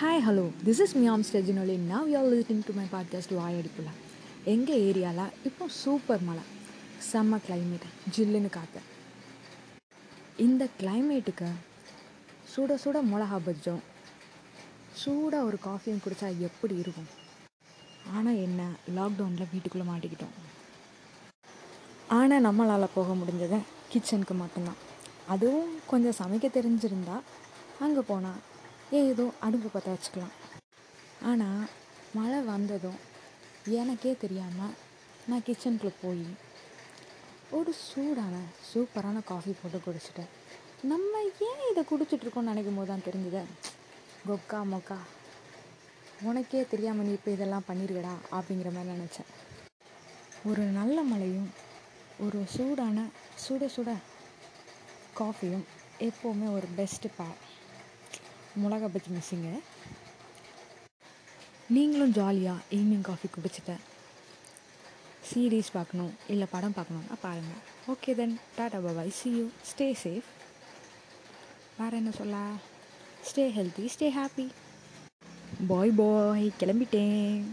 Hi hello this is மியாம் ஸ்டெஜினோலி now you are listening to my podcast வாயடிப்புல எங்கள் ஏரியாவில் இப்போ சூப்பர் மழை. செம்ம கிளைமேட் ஜில்லுன்னு காற்று இந்த கிளைமேட்டுக்கு சுட சுட மிளகா பஜ்ஜம். சூடாக ஒரு காஃபியும் குடித்தா எப்படி இருக்கும்? ஆனால் என்ன லாக்டவுனில் வீட்டுக்குள்ளே மாட்டிக்கிட்டோம். ஆனால் நம்மளால் போக முடிஞ்சது கிச்சனுக்கு மட்டும்தான். அதுவும் கொஞ்சம் சமைக்க தெரிஞ்சிருந்தால் அங்கே போனால் ஏதோ அடுப்பு பற்ற வச்சுக்கலாம். ஆனால் மழை வந்ததும் எனக்கே தெரியாமல் நான் கிச்சனுக்குள்ளே போய் ஒரு சூடான சூப்பரான காஃபி போட்டு குடிச்சிட்டேன். நம்ம ஏன் இதை குடிச்சிட்ருக்கோம்னு நினைக்கும் போது தான் தெரிஞ்சுது. கொக்கா மொக்கா உனக்கே தெரியாமல் நீ இப்போ இதெல்லாம் பண்ணிருக்கடா அப்படிங்கிற மாதிரி நினச்சேன். ஒரு நல்ல மழையும் ஒரு சூடான சுட சுட காஃபியும் எப்போவுமே ஒரு பெஸ்ட்டு பேர் மிளகா பஜ்ஜி மிஸ்ஸிங்க. நீங்களும் ஜாலியாக ஈவினிங் காஃபி குடிச்சிட்டு சீரீஸ் பார்க்கணும் இல்லை படம் பார்க்கணும்னா பாருங்கள் okay then tata bye bye see you stay safe வேறு என்ன சொல்ல? Stay healthy stay happy bye bye கிளம்பிட்டேன்.